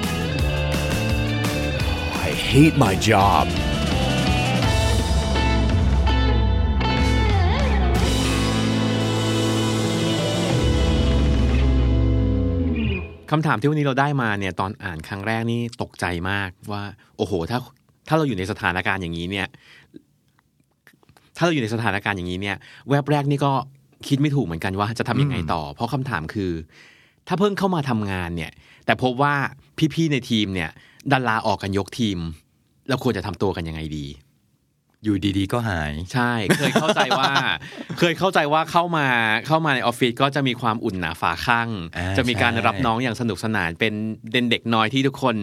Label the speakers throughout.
Speaker 1: I hate my job.
Speaker 2: คำถามที่วันนี้เราได้มาเนี่ยตอนอ่านครั้งแรกนี่ตกใจมากว่า โอ้โห ถ้าถ้าเราอยู่ในสถานการณ์อย่างนี้เนี่ย ถ้าเราอยู่ในสถานการณ์อย่างนี้เนี่ย แวบแรกนี่ก็คิดไม่ถูกเหมือนกันว่าจะทำยังไงต่อ เพราะคำถามคือ ถ้าเพิ่งเข้ามาทำงานเนี่ย แต่พบว่าพี่ๆในทีมเนี่ย ดันลาออกกันยกทีมเราควรจะทำตัวกันยังไงดี
Speaker 3: อยู่ดีๆ ก็หาย
Speaker 2: ใช่ เคยเข้าใจว่า เคยเข้าใจว่าเข้ามาเข้ามาในออฟฟิศก็จะมีความอุ่นหนาฝาข้าง
Speaker 3: อ่า
Speaker 2: จะมีการ
Speaker 3: ใช่
Speaker 2: รับน้องอย่างสนุกสนานเป็นเด็นเด็กน้อยที่ทุกคน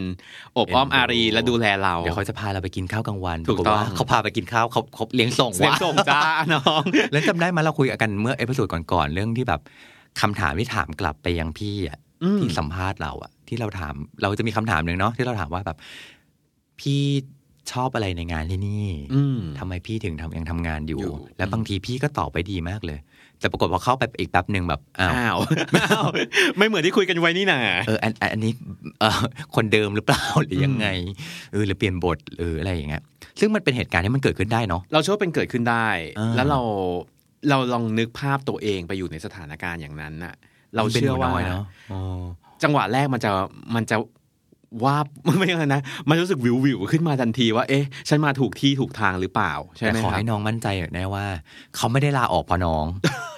Speaker 2: อบอ้อมอารีและดูแลเรา
Speaker 3: เดี๋ยวเขาจะพาเราไปกินข้าวกลางวัน
Speaker 2: ถูกต้อง
Speaker 3: ปรว่าเขาพาไปกินข้าวเขาเขาเลี้ยงส่ง
Speaker 2: เสียง
Speaker 3: ว่ะ
Speaker 2: ส่งจ้าน้อง
Speaker 3: แล้วจำได้ไหมเราคุยกันเมื่อ episode ก่อนๆเรื่องที่แบบคำถามที่ถามกลับไปยังพี่อะ
Speaker 2: อืม
Speaker 3: ที่สัมภาษณ์เราอะ ที่เราถาม เราจะมีคำถามหนึ่งเนาะที่เราถามว่าแบบ พี่ชอบอะไรในงานที่นี่
Speaker 2: อืม
Speaker 3: ทำไมพี่ถึงทำยังทำงานอยู่
Speaker 2: อยู่
Speaker 3: แล้วบางทีพี่ก็ตอบไปดีมากเลย แต่ปรากฏว่าเข้าไปอีกแป๊บหนึ่งแบบอ้าว
Speaker 2: อ้าวอ้าวไม่เหมือนที่คุยกันไว้นี่นา
Speaker 3: เอออันอันอันนี้เออคนเดิมหรือเปล่าหรือยังไงเออหรือเปลี่ยนบทหรืออะไรอย่างเงี้ยซึ่งมันเป็นเหตุการณ์ที่มันเกิดขึ้นได้เนาะ
Speaker 2: เราเชื่อว่าเป็นเกิดขึ้นได้
Speaker 3: อ่า
Speaker 2: แล้วเราเราลองนึกภาพตัวเองไปอยู่ในสถานการณ์อย่างนั้นน่ะ เรา
Speaker 3: มันป็น
Speaker 2: เชื่อ
Speaker 3: หนู
Speaker 2: ว่า
Speaker 3: น้ยเนาะอ๋อ
Speaker 2: จังหวะแรกมันจะมันจะว่าบไม่ใช่นะมันรู้สึกวิววิวๆขึ้นมาทันทีว่า เอ๊ะ ฉันมาถูกที่ถูกทางหรือเปล่า ใช่
Speaker 3: แต่
Speaker 2: ไหม
Speaker 3: ขอ
Speaker 2: ครับ
Speaker 3: ให้น้องมั่นใจหน่อยนะว่า เขาไม่ได้ลาออกเพราะน้อง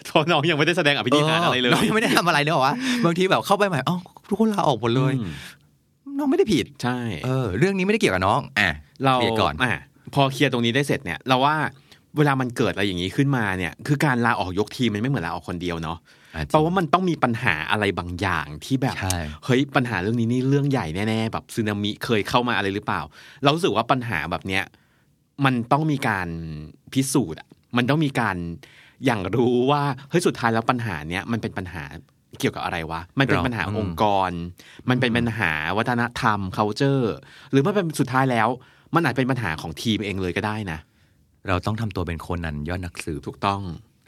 Speaker 2: เพราะน้องยังไม่ได้แสดงอภินิหารอะไรเลย
Speaker 3: น้องยังไม่ได้ทำอะไรเนอะวะบางทีแบบเข้าไปใหม่อ๋อทุกคนลาออกหมดเลย
Speaker 2: อืม
Speaker 3: น้องไม่ได้ผิด
Speaker 2: ใช่
Speaker 3: เออ เรื่องนี้ไม่ได้เกี่ยวกับน้อง อะ
Speaker 2: เรา
Speaker 3: เคลียร์ก่อน
Speaker 2: อะพอเคลียร์ตรงนี้ได้เสร็จเนี่ยเราว่าเวลามันเกิดอะไรอย่างนี้ขึ้นมาเนี่ย คือการลาออกยกทีมมันไม่เหมือนลาออกคนเดียวเนาะ
Speaker 3: อะ
Speaker 2: แปลว่ามันต้องมีปัญหาอะไรบางอย่างที่แบบ
Speaker 3: ใช่
Speaker 2: เฮ้ยปัญหาเรื่องนี้นี่เรื่องใหญ่แน่ๆแบบสึนามิเคยเข้ามาอะไรหรือเปล่า เรารู้สึกว่าปัญหาแบบเนี้ยมันต้องมีการพิสูจน์อะมันต้องมีการอย่างรู้ว่าเฮ้ยสุดท้ายแล้วปัญหาเนี้ยมันเป็นปัญหาเกี่ยวกับอะไรวะ มันเป็น
Speaker 3: เรา
Speaker 2: ปัญหา
Speaker 3: อืม
Speaker 2: องค์กร มันเป็นปัญหาวัฒนธรรม culture หรือมันเป็นสุดท้ายแล้ว มันอาจเป็นปัญหาของทีมเองเลยก็ได้นะ
Speaker 3: เราต้องทำตัวเป็นคนนั้นยอดนักสืบ
Speaker 2: ถูกต้อง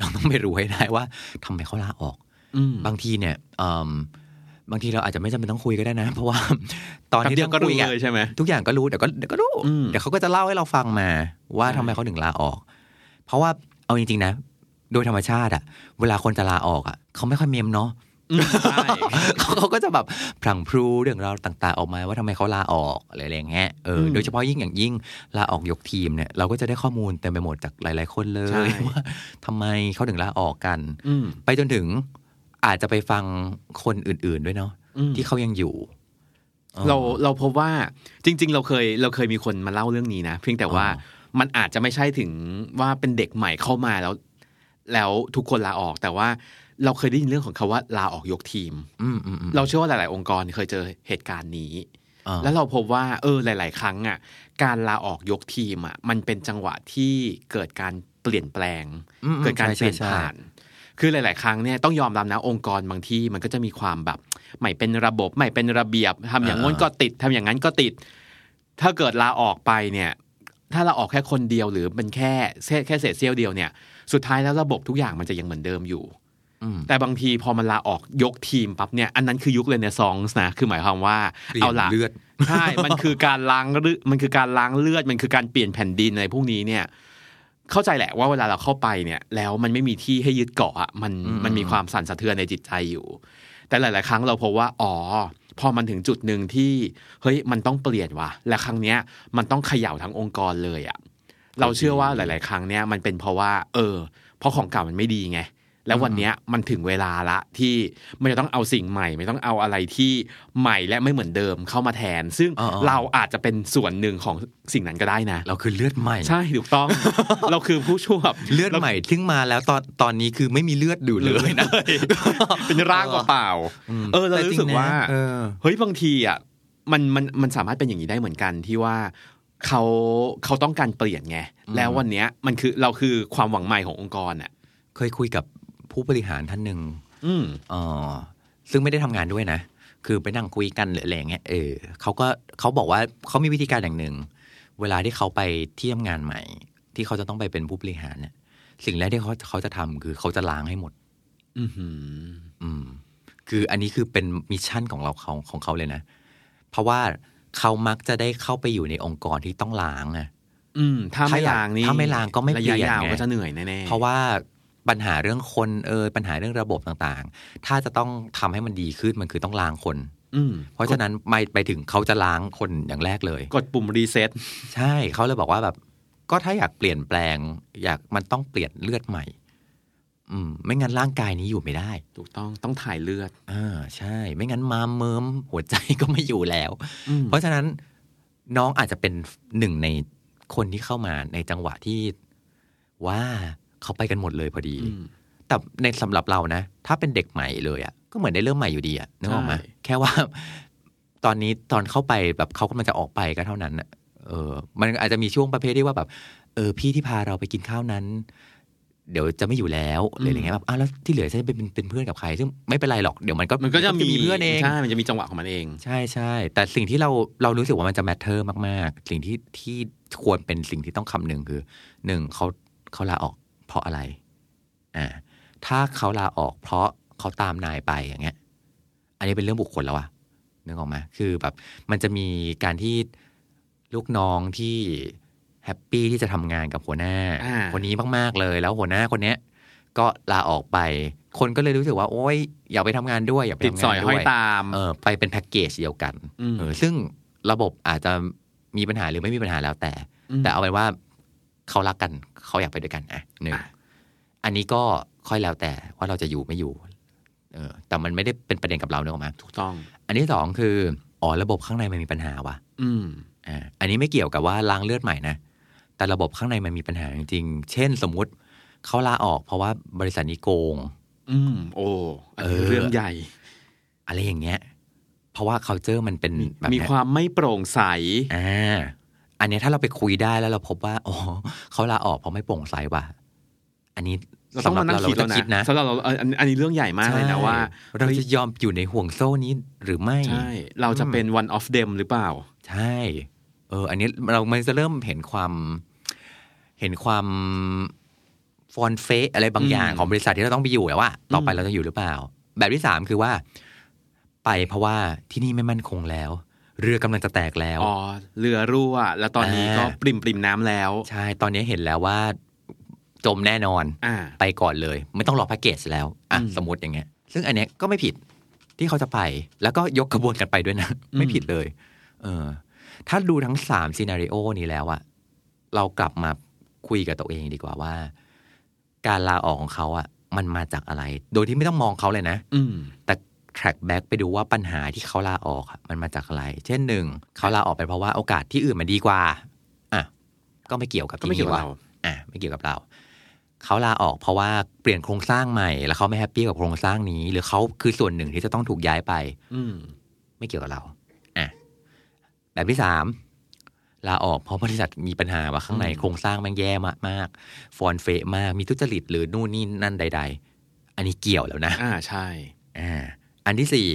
Speaker 3: เราต้องไปรู้ให้ได้ว่าทำไมเขาลาออก
Speaker 2: อืม
Speaker 3: บางทีเนี่ยอืมบางทีเราอาจจะไม่จำเป็นต้องคุยก็ได้นะ เพราะว่า ตอน
Speaker 2: แป๊บ
Speaker 3: ที่
Speaker 2: เดียวก็
Speaker 3: ต้องคุ
Speaker 2: รู้
Speaker 3: ยอะ
Speaker 2: เลยใช่ไหม
Speaker 3: ทุกอย่างก็รู้เดี๋ยวก็เดี๋ยวก็รู้
Speaker 2: อืม
Speaker 3: เดี๋ยวเขาก็จะเล่าให้เราฟังมา ว่า
Speaker 2: ใช่
Speaker 3: ทำไมเขาถึงลาออก เพราะว่าเอาจริงๆนะ โดยธรรมชาติอะเวลาคนจะลาออกอะเขาไม่ค่อยเมมเนาะ
Speaker 2: อืมใช่
Speaker 3: เขาเขาก็จะแบบพลังพรูเรื่องราวต่างๆ ออกมาว่าทำไมเขาลาออกอะไรอย่างเงี้ยเอออ
Speaker 2: ม
Speaker 3: โดยเฉพาะยิ่งอย่างยิ่งลาออกยกทีมเนี่ยเราก็จะได้ข้อมูลเต็มไปหมดจากหลาย ๆ คนเล
Speaker 2: ใช่
Speaker 3: ยว่าทำไมเขาถึงลาออกกัน
Speaker 2: อืม
Speaker 3: ไปจนถึงอาจจะไปฟังคนอื่น ๆด้วยเนาะ
Speaker 2: อืม
Speaker 3: ที่เขายังอยู่ออ
Speaker 2: เราเราพบว่าจริง ๆ เราเคยเราเคยมีคนมาเล่าเรื่องนี้นะเพียงแต่ว่า
Speaker 3: อ๋อ
Speaker 2: มันอาจจะไม่ใช่ถึงว่าเป็นเด็กใหม่เข้ามาแล้ว แล้วทุกคนลาออกแต่ว่า เราเคยได้ยินเรื่องของคาว่าลาออกยกทีม
Speaker 3: อืมอืมอืม
Speaker 2: เราเชื่อว่าหลาย ๆ องค์กรเคยเจอเหตุการณ์นี้
Speaker 3: อ่า
Speaker 2: แล้วเราพบว่าเออหลาย ๆ ครั้งอะการลาออกยกทีมอะมันเป็นจังหวะที่เกิดการเปลี่ยนแปลง
Speaker 3: อืมอืม
Speaker 2: เกิดการ
Speaker 3: ใช่
Speaker 2: เปลี่ยน
Speaker 3: ใช่
Speaker 2: ผ่านคือหลาย ๆ ครั้งเนี่ยต้องยอมรับนะองค์กรบางที่มันก็จะมีความแบบไม่เป็นระบบไม่เป็นระเบียบทำอย่างง้นก็ติดทำอย่างนั้นก็ติด ถ้าเกิดลาออกไปเนี่ย ถ้าเราออกแค่คนเดียวหรือเป็นแค่แค่แค่เศษเสี้ยวเดียวเนี่ย สุดท้ายแล้วระบบทุกอย่างมันจะยังเหมือนเดิมอยู่
Speaker 3: อืม
Speaker 2: แต่บางทีพอมันลาออกยกทีมปั๊บเนี่ยอันนั้นคือยุคเรเนซองส์นะคือหมายความว่า
Speaker 3: เปลี่ยน
Speaker 2: เอาละ
Speaker 3: เลือด
Speaker 2: ใช่มันคือการล้างเลือดมันคือการล้างเลือดมันคือการเปลี่ยนแผ่นดินอะไรพวกนี้เนี่ยเข้าใจแหละว่าเวลาเราเข้าไปเนี่ย แล้วมันไม่มีที่ให้ยึดเกาะอะมัน
Speaker 3: อืม
Speaker 2: มันมีความสั่นสะเทือนในจิตใจอยู่ แต่หลาย ๆ ครั้งเราพบว่าอ๋อพอมันถึงจุดหนึ่งที่เฮ้ยมันต้องเปลี่ยนว่ะและครั้งเนี้ยมันต้องเขย่าทั้งองค์กรเลยอะเราเชื่อว่าหลาย ๆ ครั้งเนี่ยมันเป็นเพราะว่า เออ เพราะของเก่ามันไม่ดีไง แล้ววันเนี้ยมันถึงเวลาละที่มันจะต้องเอาสิ่งใหม่ ไม่ต้องเอาอะไรที่ใหม่และไม่เหมือนเดิมเข้ามาแทน ซึ่ง
Speaker 3: อ๋ออ๋อ
Speaker 2: เราอาจจะเป็นส่วนหนึ่งของสิ่งนั้นก็ได้นะ
Speaker 3: เราคือเลือดใหม่
Speaker 2: ใช่ถูกต้อง เราคือผู้ช่วย
Speaker 3: เลือดใหม่ซึ่งมาแล้วตอนตอนนี้คือไม่มีเลือดดูเลยนะ
Speaker 2: เป็นร่างเปล่าๆเออเรารู้สึกว่า
Speaker 3: แต่จริงนะเออ
Speaker 2: เฮ้ยบางทีอะมันมันมันสามารถเป็นอย่างนี้ได้เหมือนกันที่ว่าเขาเขาต้องการเปลี่ยนไงแล้ววันเนี้ยมันคือเราคือความหวังใหม่ขององค์กรอะ
Speaker 3: เคยคุยกับ ผู้บริหารท่านหนึ่ง
Speaker 2: อืม
Speaker 3: เออซึ่งไม่ได้ทำงานด้วยนะ คือไปนั่งคุยกันหรืออะไรอย่างเงี้ยเออเขาก็เขาบอกว่าเขามีวิธีการอย่างหนึ่ง เวลาที่เขาไปที่ทำงานใหม่ ที่เขาจะต้องไปเป็นผู้บริหารเนี่ยสิ่งแรกที่เขาเขาจะทำคือเขาจะล้างให้หมด
Speaker 2: อือหือ
Speaker 3: อืม คืออันนี้คือเป็น mission ของเราเขาของเขาเลยนะ เพราะว่าเขามักจะได้เข้าไปอยู่ในองค์กรที่ต้องล้างอะ
Speaker 2: อืมถ้าไม่
Speaker 3: ถ้าอยาก
Speaker 2: ล้างนี่
Speaker 3: ถ้าไม่ล้างก็ไม่เปลี่ยน
Speaker 2: ระยะยาว
Speaker 3: ไง
Speaker 2: ก็จะเหนื่อยแน่ๆ
Speaker 3: เพราะว่า ปัญหาเรื่องคนเออปัญหาเรื่องระบบต่างๆ ถ้าจะต้องทำให้มันดีขึ้นมันคือต้องล้างคน
Speaker 2: อืม
Speaker 3: เพราะฉะนั้นไม่ไปถึงเขาจะล้างคนอย่างแรกเลย
Speaker 2: กดปุ่ม reset
Speaker 3: ใช่เขาเลยบอกว่าแบบ ก็ถ้าอยากเปลี่ยนแปลง อยากมันต้องเปลี่ยนเลือดใหม่ อืม ไม่งั้นร่างกายนี้อยู่ไม่ได้
Speaker 2: ถูกต้องต้องถ่ายเลือด
Speaker 3: อ่าใช่ ไม่งั้นมาเมิมหัวใจก็ไม่อยู่แล้ว
Speaker 2: อืม
Speaker 3: เพราะฉะนั้นน้องอาจจะเป็นหนึ่งในคนที่เข้ามาในจังหวะที่ว่า เขาไปกันหมดเลยพอดี
Speaker 2: อืม
Speaker 3: แต่ในสำหรับเรานะ ถ้าเป็นเด็กใหม่เลยอะ่ะก็เหมือนได้เริ่มใหม่อยู่ดีอะ่ะนึกออกไหม
Speaker 2: ใช่
Speaker 3: แค่ว่า ตอนนี้ตอนเข้าไปแบบเขากำลังจะออกไปก็เท่านั้นอะเออ มันอาจจะมีช่วงประเภทที่ว่าแบบ เออ พี่ที่พาเราไปกินข้าวนั้น เดี๋ยวจะไม่อยู่แล้วหรืออะไรเงี้ยแบบอ้าวแล้วที่เหลือจะเป็นเป็นเป็นเพื่อนกับใคร ซึ่งไม่เป็นไรหรอกเดี๋ยวมันก็
Speaker 2: มันก็จะมี
Speaker 3: เพื่อนเอง
Speaker 2: ใช่ มันจะมีจังหวะของมันเอง
Speaker 3: ใช่ใช่แต่สิ่งที่เราเรารู้สึกว่ามันจะ matter มาก ๆ สิ่งที่ที่ควรเป็นสิ่งที่ต้องคำนึงคือหนึ่งเขาเขาลาออก เพราะอะไรอ่าถ้าเขาลาออกเพราะเขาตามนายไปอย่างเงี้ย อันนี้เป็นเรื่องบุคคลแล้วอะนึกออกไหมคือแบบมันจะมีการที่ลูกน้องที่แฮปปี้ที่จะทำงานกับหัวหน้า
Speaker 2: อ่า
Speaker 3: คนนี้มากๆเลย แล้วหัวหน้าคนเนี้ย ก็ลาออกไป คนก็เลยรู้สึกว่า โอ๊ยอยากไปทำงานด้วยอยากไป
Speaker 2: ติด
Speaker 3: ทำ
Speaker 2: ส
Speaker 3: งา
Speaker 2: อย
Speaker 3: น
Speaker 2: ห้
Speaker 3: ด้
Speaker 2: อ
Speaker 3: วยย
Speaker 2: ตาม
Speaker 3: เออไปเป็นแพ็กเกจเดียวกัน
Speaker 2: อืม
Speaker 3: เออซึ่งระบบอาจจะมีปัญหาหรือไม่มีปัญหาแล้วแต่
Speaker 2: ม
Speaker 3: แต่เอาเป็นว่าเขารักกัน เขาอยากไปด้วยกันอะหนึ่ง
Speaker 2: อะ
Speaker 3: อันนี้ก็ค่อยแล้วแต่ว่าเราจะอยู่ไม่อยู่ เออ แต่มันไม่ได้เป็นประเด็นกับเราเนกอะมา
Speaker 2: ถูกต้อง
Speaker 3: อันที่สองคืออ๋อระบบข้างในมันมีปัญหาว่ะ
Speaker 2: อืม
Speaker 3: อ่าอันนี้ไม่เกี่ยวกับว่าล้างเลือดใหม่นะแต่ระบบข้างในมันมีปัญหาจริงๆ เช่นสมมุติเขาลาออกเพราะว่าบริษัทนี้โกง
Speaker 2: อืม โอ้อันนี้
Speaker 3: เออ
Speaker 2: เรื่องใหญ่
Speaker 3: อะไรอย่างเงี้ย เพราะว่า culture มันเป็นแบบ
Speaker 2: มี
Speaker 3: เนี้ย
Speaker 2: ความไม่โปร่งใส
Speaker 3: อ่า อันเนี้ยถ้าเราไปคุยได้แล้วเราพบว่าอ๋อเขาลาออกเพราะไม่โปร่งใสว่ะอันนี้
Speaker 2: เราต้องมานั่ง
Speaker 3: สำห
Speaker 2: คิด
Speaker 3: รับ
Speaker 2: แล้ว
Speaker 3: เราเราต้องคิด
Speaker 2: นะ
Speaker 3: นะ
Speaker 2: สำหรับเราเอออันอันนี้เรื่องใหญ่มากเลยนะ
Speaker 3: ใช่
Speaker 2: ว่า
Speaker 3: เราจะยอมอยู่ในห่วงโซ่นี้หรือไม่
Speaker 2: ใช่เราจะเป็น one of them หรือเปล่า
Speaker 3: ใช่ เออ อันนี้เรามันจะเริ่มเห็นความ เห็นความฟอนเฟะอะไรบางอย่าง
Speaker 2: อืม
Speaker 3: ของบริษัทที่เราต้องไปอยู่แล้วว่า ต่อไป
Speaker 2: อืม
Speaker 3: เราจะอยู่หรือเปล่า แบบที่สามคือว่า ไปเพราะว่าที่นี่ไม่มั่นคงแล้ว เรือกำลังจะแตกแล้ว
Speaker 2: อ๋อ เรือรั่ว แล้วตอนนี้
Speaker 3: อ่า
Speaker 2: ก็ปริมปริมน้ำแล้ว
Speaker 3: ใช่ ตอนนี้เห็นแล้วว่า จมแน่นอน
Speaker 2: อ่า
Speaker 3: ไปก่อนเลย ไม่ต้องรอแพ็กเกจแล้ว อะ
Speaker 2: อืม
Speaker 3: สมมติอย่างเงี้ย ซึ่งอันเนี้ยก็ไม่ผิดที่เขาจะไป แล้วก็ยกกระบวนกันไปด้วยนะ
Speaker 2: อืม
Speaker 3: ไม่ผิดเลย เออ ถ้าดูทั้งสามซีนารีโอนี้แล้วอะเรากลับมาคุยกับตัวเองดีกว่าว่า การลาออกของเขาอะมันมาจากอะไร โดยที่ไม่ต้องมองเขาเลยนะ
Speaker 2: อืม
Speaker 3: แต่ track back ไปดูว่าปัญหาที่เขาลาออกอะมันมาจากอะไร เช่นหนึ่งเขาลาออกไปเพราะว่าโอกาสที่อื่นมันดีกว่าอะก็ไม่เกี่ยวกับ
Speaker 2: ก็ไม่เกี่ยวกับ
Speaker 3: ที่
Speaker 2: เรา
Speaker 3: นี่ะอะไม่เกี่ยวกับเราเขาลาออกเพราะว่าเปลี่ยนโครงสร้างใหม่ แล้วเขาไม่แฮปปี้กับโครงสร้างนี้ หรือเขาคือส่วนหนึ่งที่จะต้องถูกย้ายไป
Speaker 2: อืม
Speaker 3: ไม่เกี่ยวกับเราอะแบบที่สามลาออกเพราะบริษัทมีปัญหาว่าข้างใน
Speaker 2: อืม
Speaker 3: โครงสร้างแมันแย่มากมากๆฟอนเฟะมากมีทุจริตหรือนู่นนี่นั่นใด ๆ อันนี้เกี่ยวแล้วนะ
Speaker 2: อ่าใช่
Speaker 3: อ่า อันที่สี่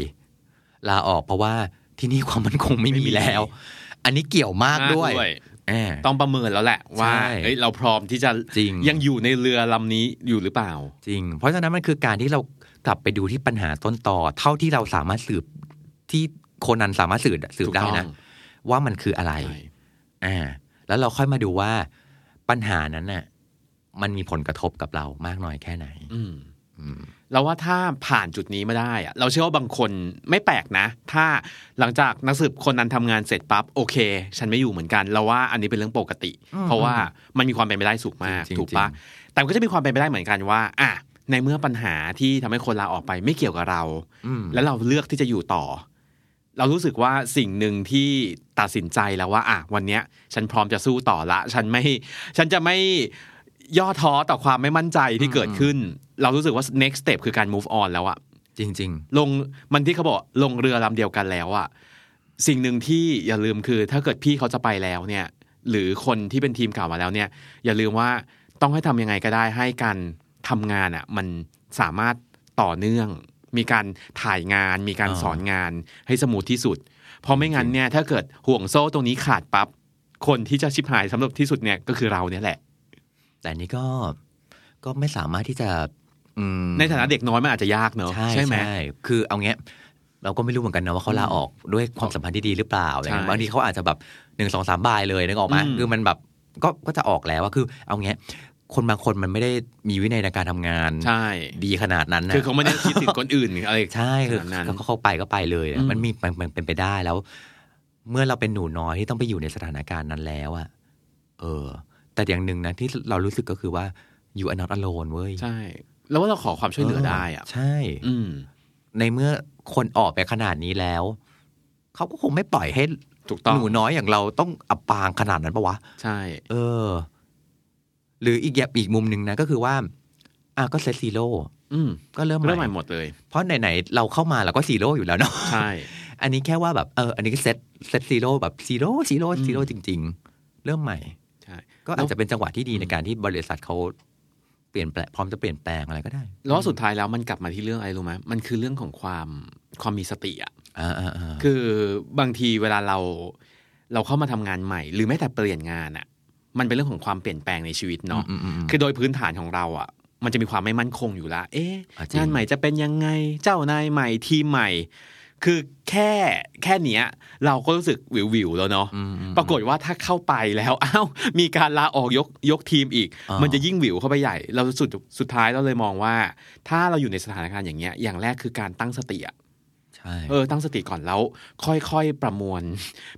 Speaker 3: ลาออกเพราะว่าที่นี่ความมั่นคงไม่
Speaker 2: ไม่
Speaker 3: มี
Speaker 2: มี
Speaker 3: แล้ว อันนี้เกี่ยวมากด้วยอ่า
Speaker 2: ต้องประเมินแล้วแหละว่า
Speaker 3: ใช่
Speaker 2: เอ้ยเราพร้อมที่จะ
Speaker 3: จริง
Speaker 2: ยังอยู่ในเรือลำนี้อยู่หรือเปล่า
Speaker 3: จริง เพราะฉะนั้นมันคือการที่เรากลับไปดูที่ปัญหาต้นตอเท่าที่เราสามารถสืบที่โคนันสามารถสืบสืบได้
Speaker 2: ถูกต้
Speaker 3: นะ
Speaker 2: อง
Speaker 3: ว่ามันคืออะไร
Speaker 2: ใช่
Speaker 3: อ่าแล้วเราค่อยมาดูว่าปัญหานั้นน่ะ มันมีผลกระทบกับเรามากน้อยแค่ไหน
Speaker 2: อืม
Speaker 3: อืม
Speaker 2: เราว่าถ้าผ่านจุดนี้มาได้อะเราเชื่อว่าบางคนไม่แปลกนะ ถ้าหลังจากนักสืบคนนั้นทำงานเสร็จปั๊บโอเค ฉันไม่อยู่เหมือนกัน เราว่าอันนี้เป็นเรื่องปกติ
Speaker 3: อืม
Speaker 2: เพราะว่ามันมีความเป็นไปได้สูงมาก
Speaker 3: จริงๆ
Speaker 2: ถูกปะ
Speaker 3: จริ
Speaker 2: แต่มันก็จะมีความเป็นไปได้เหมือนกันว่าอะในเมื่อปัญหาที่ทำให้คนลาออกไปไม่เกี่ยวกับเรา
Speaker 3: อืม
Speaker 2: แล้วเราเลือกที่จะอยู่ต่อ เรารู้สึกว่าสิ่งหนึ่งที่ตัดสินใจแล้วว่า อะวันเนี้ย ฉันพร้อมจะสู้ต่อละ ฉันไม่ ฉันจะไม่ ย่อท้อต่อความไม่มั่นใจที่เกิดขึ้น เรารู้สึกว่า next step คือการ move on แล้วอะ
Speaker 3: จริง
Speaker 2: ลงมันที่เขาบอกลงเรือลำเดียวกันแล้วอะสิ่งหนึ่งที่อย่าลืมคือ ถ้าเกิดพี่เขาจะไปแล้วเนี่ย หรือคนที่เป็นทีมเก่ามาแล้วเนี่ย อย่าลืมว่าต้องให้ทำยังไงก็ได้ให้การทำงานอะมันสามารถต่อเนื่อง มีการถ่ายงาน มีการ
Speaker 3: อ่า
Speaker 2: สอนงานให้สมูทที่สุด เพราะไม่งั้นเนี่ยถ้าเกิดห่วงโซ่ตรงนี้ขาดปั๊บคนที่จะชิบหายสำหรับที่สุดเนี่ยก็คือเราเนี่ยแหละ
Speaker 3: แต่อันนี้ก็ก็ไม่สามารถที่จะอืม
Speaker 2: ในฐานะเด็กน้อยมันอาจจะยากเนอะ
Speaker 3: ใช่
Speaker 2: ไหม
Speaker 3: ใช่คือเอาเงี้ยเราก็ไม่รู้เหมือนกันนะว่าเขาลาออกด้วยความสัมพันธ์ที่ดีหรือเปล่าอะไรเงี้ย
Speaker 2: ใช่
Speaker 3: บางทีเขาอาจจะแบบหนึ่งสองสามบายเลยนึกออกไหม
Speaker 2: อืม
Speaker 3: คือมันแบบก็ก็จะออกแล้วว่าคือ เอาเงี้ยคนบางคนมันไม่ได้มีวินัยในการทำงาน
Speaker 2: ใช่
Speaker 3: ดีขนาดนั้นนะ
Speaker 2: คือเขาไม่ได้คิดถึงคนอื่นอะไร
Speaker 3: ใช่คือ
Speaker 2: ขนาดนั้น
Speaker 3: เขาเข้าไปก็ไปเลย
Speaker 2: อื
Speaker 3: อะ
Speaker 2: ม
Speaker 3: มันมีมันมันเป็นไปได้แล้ว เมื่อเราเป็นหนูน้อยที่ต้องไปอยู่ในสถานการณ์นั้นแล้วอะเออ แต่อย่างหนึ่งนะที่เรารู้สึกก็คือว่า you are not alone เว้ย
Speaker 2: ใช่ แล้วว่าเราขอความช่วยเหลือได้อะ
Speaker 3: ใช่
Speaker 2: อืม
Speaker 3: ในเมื่อคนออกไปขนาดนี้แล้ว เขาก็คงไม่ปล่อยให้
Speaker 2: ถูกต้อง
Speaker 3: หนูน้อยอย่างเราต้องอับปางขนาดนั้นปะวะ
Speaker 2: ใช่
Speaker 3: เออ หรืออีกแบบอีกมุมหนึ่งนะก็คือว่า อะก็ set zero
Speaker 2: อืม
Speaker 3: ก็เริ่ม
Speaker 2: เริ่ม
Speaker 3: ให
Speaker 2: ให
Speaker 3: ม่
Speaker 2: ม่หมดเลย
Speaker 3: เพราะไหนๆเราเข้ามาเราก็ zero อยู่แล้วเนาะ
Speaker 2: ใช่
Speaker 3: อันนี้แค่ว่าแบบเออ อันนี้ก็ set set zero แบบ zero zero
Speaker 2: อืม
Speaker 3: zero จริง ๆ เริ่มใหม่
Speaker 2: ใช่
Speaker 3: ก็อาจจะเป็นจังหวะที่ดีในการที่บริษัทเขาเปลี่ยนแปลงพร้อมจะเปลี่ยนแปลงอะไรก็ได้
Speaker 2: แล้วสุดท้ายแล้วมันกลับมาที่เรื่องอะไรรู้ไหมมันคือเรื่องของความความมีสติอะ
Speaker 3: อ่าอ่าอ่า
Speaker 2: คือบางทีเวลาเราเราเข้ามาทำงานใหม่ หรือแม้แต่เปลี่ยนงานอะ มันเป็นเรื่องของความเปลี่ยนแปลงในชีวิตเนาะ
Speaker 3: อืมอืมอืม
Speaker 2: คือโดยพื้นฐานของเราอะ มันจะมีความไม่มั่นคงอยู่ละเอ๊ะ
Speaker 3: อะจริง
Speaker 2: งานใหม่จะเป็นยังไงเจ้านายใหม่ทีมใหม่ คือแค่แค่เนี้ย เราก็รู้สึกวิววิวๆแล้วเนาะ
Speaker 3: อืมอืม
Speaker 2: ปรากฏว่าถ้าเข้าไปแล้วอ้าวมีการลาออกยกยกทีมอีก
Speaker 3: อ่ามั
Speaker 2: มันจะยิ่งวิวเข้าไปใหญ่ เราสุดสุดท้ายเราเลยมองว่า ถ้าเราอยู่ในสถานการณ์อย่างเงี้ยอย่างแรกคือการตั้งสติอะ
Speaker 3: ใช่
Speaker 2: เออตั้งสติก่อนแล้วค่อยๆประมวล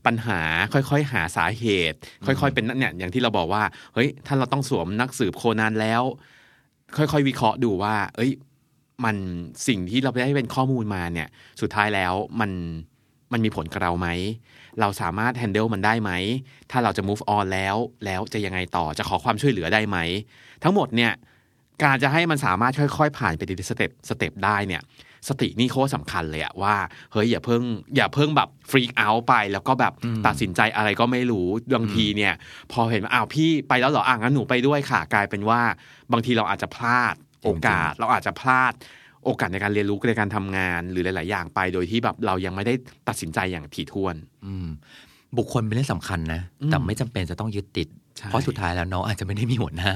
Speaker 2: ปัญหาค่อยๆ หาสาเหตุ ค่อยๆเป็นนั่นเนี่ยอย่างที่เราบอกว่าเฮ้ยถ้าเราต้องสวมนักสืบโคนันแล้ว ค่อยๆ วิเคราะห์ดูว่า เอ้ย มันสิ่งที่เราได้เป็นข้อมูลมาเนี่ย สุดท้ายแล้วมันมันมีผลกับเราไหม เราสามารถ handle มันได้ไหม ถ้าเราจะ move on แล้ว แล้วจะยังไงต่อ จะขอความช่วยเหลือได้ไหม ทั้งหมดเนี่ย การจะให้มันสามารถค่อยๆ ผ่านไปทีละ step step ได้เนี่ย สตินี่โคตรสำคัญเลยอะว่า เฮ้ย อย่าเพิ่ง อย่าเพิ่งแบบ freak out ไป แล้วก็แบบตัดสินใจอะไรก็ไม่รู้ บางทีเนี่ย พอเห็นว่าอ้าวพี่ไปแล้วเหรอ อะงั้นหนูไปด้วยค่ะ กลายเป็นว่า บางทีเราอาจจะพลาด โอกาสเราอาจจะพลาดโอกาสในการเรียนรู้ในการทำงาน หรือหลาย ๆ อย่างไปโดยที่แบบเรายังไม่ได้ตัดสินใจอย่างถี่ถ้วน
Speaker 3: อืมบุคคลเป็นเรื่องสำคัญนะ
Speaker 2: อืม
Speaker 3: แต่ไม่จำเป็นจะต้องยึดติด
Speaker 2: ใช่
Speaker 3: เพราะสุดท้ายแล้วน้องอาจจะไม่ได้มีหัวหน้า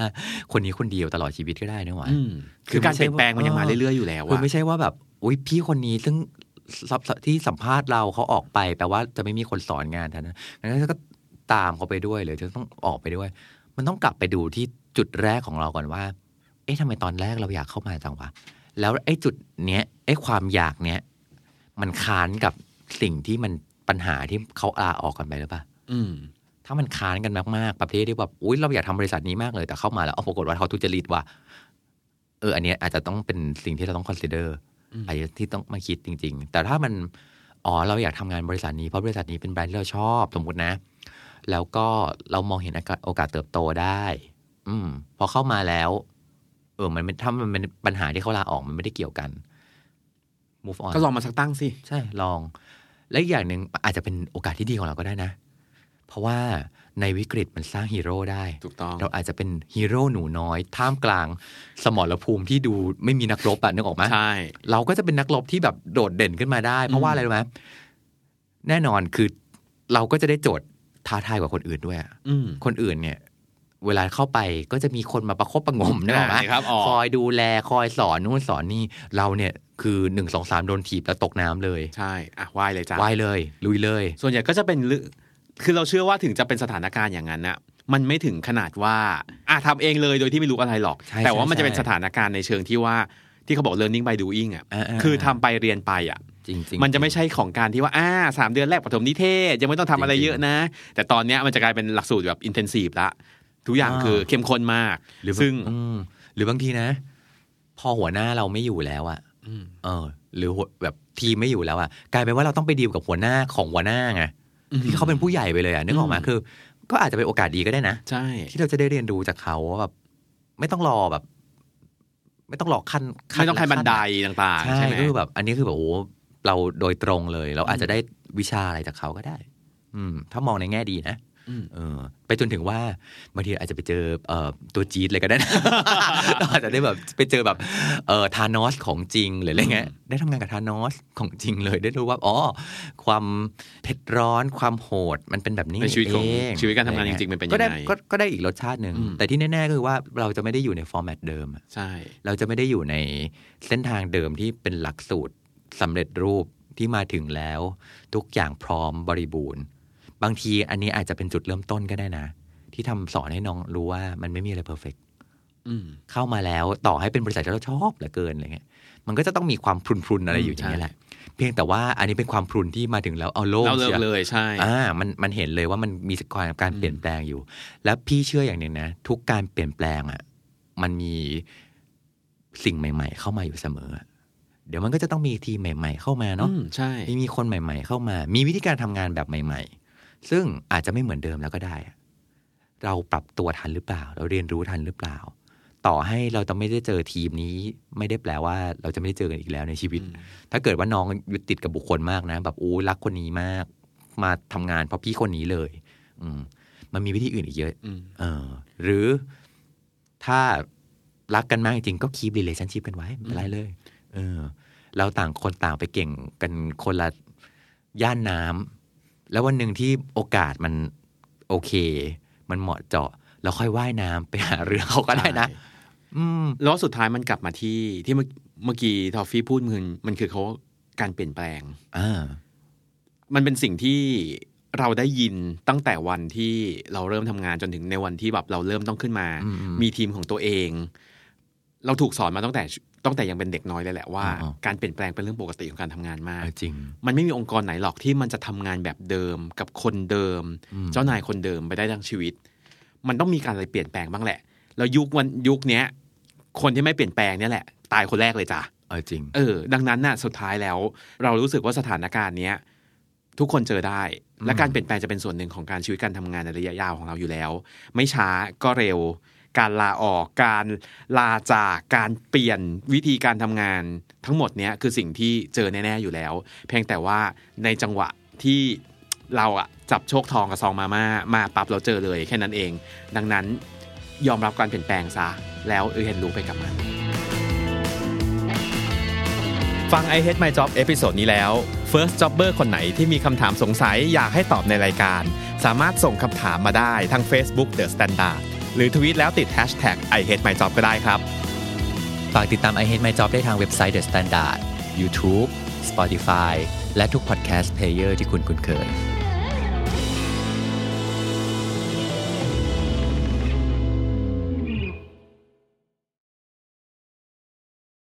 Speaker 3: คนนี้คนเดียวตลอดชีวิตก็ได้นะวะ
Speaker 2: อืมคือการเปลี่ยนแปลงมันยังมาเรื่อย ๆ อยู่แล้ว
Speaker 3: คือ
Speaker 2: อะ
Speaker 3: ไม่ใช่ว่าแบบอุ้ยพี่คนนี้ซึ่งสับที่สัมภาษณ์เราเขาออกไปแปลว่าจะไม่มีคนสอนงานท่านนะงั้นก็ตามเขาไปด้วยเลยจะต้องออกไปด้วย มันต้องกลับไปดูที่จุดแรกของเราก่อนว่า เอ๊ะทำไมตอนแรกเราอยากเข้ามาจังวะ แล้วไอ้จุดเนี้ยไอ้ความอยากเนี้ยมันค้านกับสิ่งที่มันปัญหาที่เขาลาออกกันไปหรือเปล่า
Speaker 2: อืม
Speaker 3: ถ้ามันค้านกันมากๆประเภทที่แบบอุ้ยเราอยากทำบริษัทนี้มากเลยแต่เข้ามาแล้วเอาปรากฏว่าเขาทุจริตว่ะเอออันเนี้ยอาจจะต้องเป็นสิ่งที่เราต้อง consider
Speaker 2: อืม
Speaker 3: อะไรที่ต้องมาคิดจริง ๆ แต่ถ้ามันอ๋อเราอยากทำงานบริษัทนี้เพราะบริษัทนี้เป็นแบรนด์ที่เราชอบสมมตินะ แล้วก็เรามองเห็นโอกาสโอกาสเติบโตได้ อืม พอเข้ามาแล้ว เออมันเป็นถ้ามันเป็นปัญหาที่เขาลาออกมันไม่ได้เกี่ยวกัน move on
Speaker 2: ก็ลองมาสักตั้งสิ
Speaker 3: ใช่ลอง และอีกอย่างหนึ่งอาจจะเป็นโอกาสที่ดีของเราก็ได้นะ เพราะว่าในวิกฤตมันสร้างฮีโร่ได้
Speaker 2: ถูกต้อง
Speaker 3: เราอาจจะเป็นฮีโร่หนูน้อย ท่ามกลางสมรภูมิที่ดูไม่มีนักรบอะนึกออกไหม
Speaker 2: ใช่
Speaker 3: เราก็จะเป็นนักรบที่แบบโดดเด่นขึ้นมาได้ เพราะว่าอะไรรู้ไหมแน่นอนคือเราก็จะได้โจทย์ท้าทายกว่าคนอื่นด้วยอะ
Speaker 2: อืม
Speaker 3: คนอื่นเนี่ย เวลาเข้าไปก็จะมีคนมาประคบประหงมนึกออกไหม
Speaker 2: ใช่ครับออก
Speaker 3: คอยดูแลคอยสอนนู่นสอนนี่เราเนี่ยคือหนึ่งสองสามโดนถีบแล้วตกน้ำเลย
Speaker 2: ใช่อะว่ายเลยจ้ะ
Speaker 3: ว่ายเลย ลุยเลย
Speaker 2: ส่วนใหญ่ก็จะเป็นเรื่องคือเราเชื่อว่าถึงจะเป็นสถานการณ์อย่างนั้นน่ะมันไม่ถึงขนาดว่าอะทำเองเลยโดยที่ไม่รู้อะไรหรอก
Speaker 3: ใช่
Speaker 2: แต่ว่า
Speaker 3: ใช่
Speaker 2: มันจะเป็น
Speaker 3: ใช่
Speaker 2: สถานการณ์ในเชิงที่ว่าที่เขาบอก learning by doing อะ
Speaker 3: อ่าๆ
Speaker 2: คือทำไปเรียนไปอะ
Speaker 3: จริงๆ
Speaker 2: มันจะไม่ใช่ของการที่ว่าอ่าสามเดือนแรกปฐมนิเทศ ยังไม่ต้องทำอะไร
Speaker 3: จริงๆ
Speaker 2: เยอะนะ แต่ตอนเนี้ยมันจะกลายเป็นหลักสูตรแบบ intensive ละ ทุกอย่าง
Speaker 3: อ่า
Speaker 2: คือเข้มข้นมาก
Speaker 3: หรือ
Speaker 2: ซึ่ง
Speaker 3: อืมหรือบางทีนะ พอหัวหน้าเราไม่อยู่แล้วอะ
Speaker 2: อืม
Speaker 3: เออ หรือหัวแบบทีมไม่อยู่แล้วอะกลายเป็นว่าเราต้องไปดีลกับหัวหน้าของหัวหน้าไงที่เขาเป็นผู้ใหญ่ไปเลยอะนึกออกไหมา
Speaker 2: อืม
Speaker 3: คือ ก็อาจจะเป็นโอกาสดีก็ได้นะ
Speaker 2: ใช่
Speaker 3: ที่เราจะได้เรียนรู้จากเขาว่าแบบไม่ต้องรอแบบ ไม่ต้องรอขั้น
Speaker 2: ไม่ต้องใครบันได
Speaker 3: ขั้
Speaker 2: ต่างๆ
Speaker 3: ใช่
Speaker 2: ใช่ไหม
Speaker 3: ก็คือแบบ อันนี้คือแบบโอ้โหเราโดยตรงเลย เราอาจจะได้วิชาอะไรจากเขาก็ได้ อืม ถ้ามองในแง่ดีนะ
Speaker 2: อืม
Speaker 3: เออ ไปจนถึงว่าบางทีอาจจะไปเจอเอ่อตัวจี๊ดเลยก็ได้นะเราอาจจะได้แบบไปเจอแบบเอ่อทานอสของจริงหรืออะไรเงี้ยได้ทำงานกับทานอสของจริงเลยได้รู้ว่าอ๋อความเผ็ดร้อนความโหดมันเป็นแบบนี้
Speaker 2: ในชีวิตของ
Speaker 3: เชี
Speaker 2: วิตการทำงานจริงๆมันเป็น
Speaker 3: ก็ได้
Speaker 2: ยังไง
Speaker 3: ก็ก็ได้อีกรสชาติหนึ่ง
Speaker 2: อืม
Speaker 3: แต่ที่แน่ๆก็คือว่าเราจะไม่ได้อยู่ในฟอร์แมตเดิมอะ
Speaker 2: ใช่
Speaker 3: เราจะไม่ได้อยู่ในเส้นทางเดิมที่เป็นหลักสูตรสำเร็จรูปที่มาถึงแล้ว ทุกอย่างพร้อมบริบูรณ์ บางทีอันนี้อาจจะเป็นจุดเริ่มต้นก็ได้นะ ที่ทำสอนให้น้องรู้ว่ามันไม่มีอะไรเพอร์เฟก
Speaker 2: อืม
Speaker 3: เข้ามาแล้วต่อให้เป็นบริษัทที่เราชอบเหลือเกินอะไรเงี้ยมันก็จะต้องมีความพรุนๆอะไรอยู่อย่างนี้ยแหละ เพียงแต่ว่าอันนี้เป็นความพรุนที่มาถึงแล้วเอาโลก
Speaker 2: เราเลิ
Speaker 3: ชี
Speaker 2: ก
Speaker 3: ย
Speaker 2: เลยใช่
Speaker 3: อ่ามันมันเห็นเลยว่ามันมีการการเปลี่ยนแปลงอยู่ แล้วพี่เชื่ออย่างหนึ่งนะ ทุกการเปลี่ยนแปลงอะมันมีสิ่งใหม่ ๆ เข้ามาอยู่เสมอ เดี๋ยวมันก็จะต้องมีทีมใหม่ ๆ เข้ามาเนาะ
Speaker 2: อืมใช่
Speaker 3: มีมีคนใหม่ ๆ เข้ามา มีวิธีการทำงานแบบใหม่ ๆ ซึ่งอาจจะไม่เหมือนเดิมแล้วก็ได้อะเราปรับตัวทันหรือเปล่า เราเรียนรู้ทันหรือเปล่า ต่อให้เราจะไม่ได้เจอทีมนี้ ไม่ได้แปลว่าเราจะไม่ได้เจอกันอีกแล้วในชีวิต ถ้าเกิดว่าน้องยึดติดกับบุคคลมากนะ แบบโอ้รักคนนี้มาก มาทำงานเพราะพี่คนนี้เลย อืมมันมีวิธีอื่นอีกเยอะ
Speaker 2: อืม
Speaker 3: เออ หรือถ้ารักกันมากจริงๆก็คีบ relationship กันไว้ไม่เป็นไรเลย เออ เราต่างคนต่างไปเก่งกันคนละย่านน้ำ แล้ววันหนึ่งที่โอกาสมันโอเค มันเหมาะเจาะเราค่อยว่ายน้ำไปหาเรือเขาก็ได้นะ อืม
Speaker 2: แล้วสุดท้ายมันกลับมาที่ที่เมื่อเมื่อกี้ทอฟฟี่พูดมันมันคือเขาการเปลี่ยนแปลง
Speaker 3: อ่า
Speaker 2: มันเป็นสิ่งที่เราได้ยินตั้งแต่วันที่เราเริ่มทำงานจนถึงในวันที่แบบเราเริ่มต้องขึ้นมา
Speaker 3: อืมอืม
Speaker 2: มีทีมของตัวเอง เราถูกสอนมาตั้งแต่ ตั้งแต่ยังเป็นเด็กน้อยเลยแหละว่า
Speaker 3: อ๋อ
Speaker 2: การเปลี่ยนแปลงเป็นเรื่องปกติของการทำงานมาก
Speaker 3: เออจริง
Speaker 2: มันไม่มีองค์กรไหนหรอกที่มันจะทำงานแบบเดิมกับคนเดิม
Speaker 3: อืม
Speaker 2: เจ้านายคนเดิมไปได้ทั้งชีวิต มันต้องมีการอะไรเปลี่ยนแปลงบ้างแหละ แล้วยุควันยุคเนี้ย คนที่ไม่เปลี่ยนแปลงเนี่ยแหละ ตายคนแรกเลยจ้ะ
Speaker 3: เออจริง
Speaker 2: เออ ดังนั้นน่ะสุดท้ายแล้ว เรารู้สึกว่าสถานการณ์เนี้ยทุกคนเจอได้ และการเปลี่ยนแปลงจะเป็นส่วนหนึ่งของการชีวิตการทำงานในระยะยาวของเราอยู่แล้ว ไม่ช้าก็เร็ว การลาออก การลาจากการเปลี่ยนวิธีการทำงาน ทั้งหมดเนี้ยคือสิ่งที่เจอแน่ ๆ อยู่แล้ว เพียงแต่ว่าในจังหวะที่เราอะจับโชคทองกับซองมาม่ามาปรับเราเจอเลยแค่นั้นเอง ดังนั้นยอมรับการเปลี่ยนแปลงซะ แล้วเรียนรู้ไปกับมันฟัง I Hate My Job episode นี้แล้ว First Jobber คนไหนที่มีคำถามสงสัยอยากให้ตอบในรายการ สามารถส่งคำถามมาได้ทาง Facebook The Standard หรือทวีตแล้วติด Hashtag I Hate My Job ก็ได้ครับ
Speaker 3: ฝากติดตาม I Hate My Job ได้ทางเว็บไซต์ The Standard YouTube Spotify และทุก podcast player ที่คุณคุ้นเคย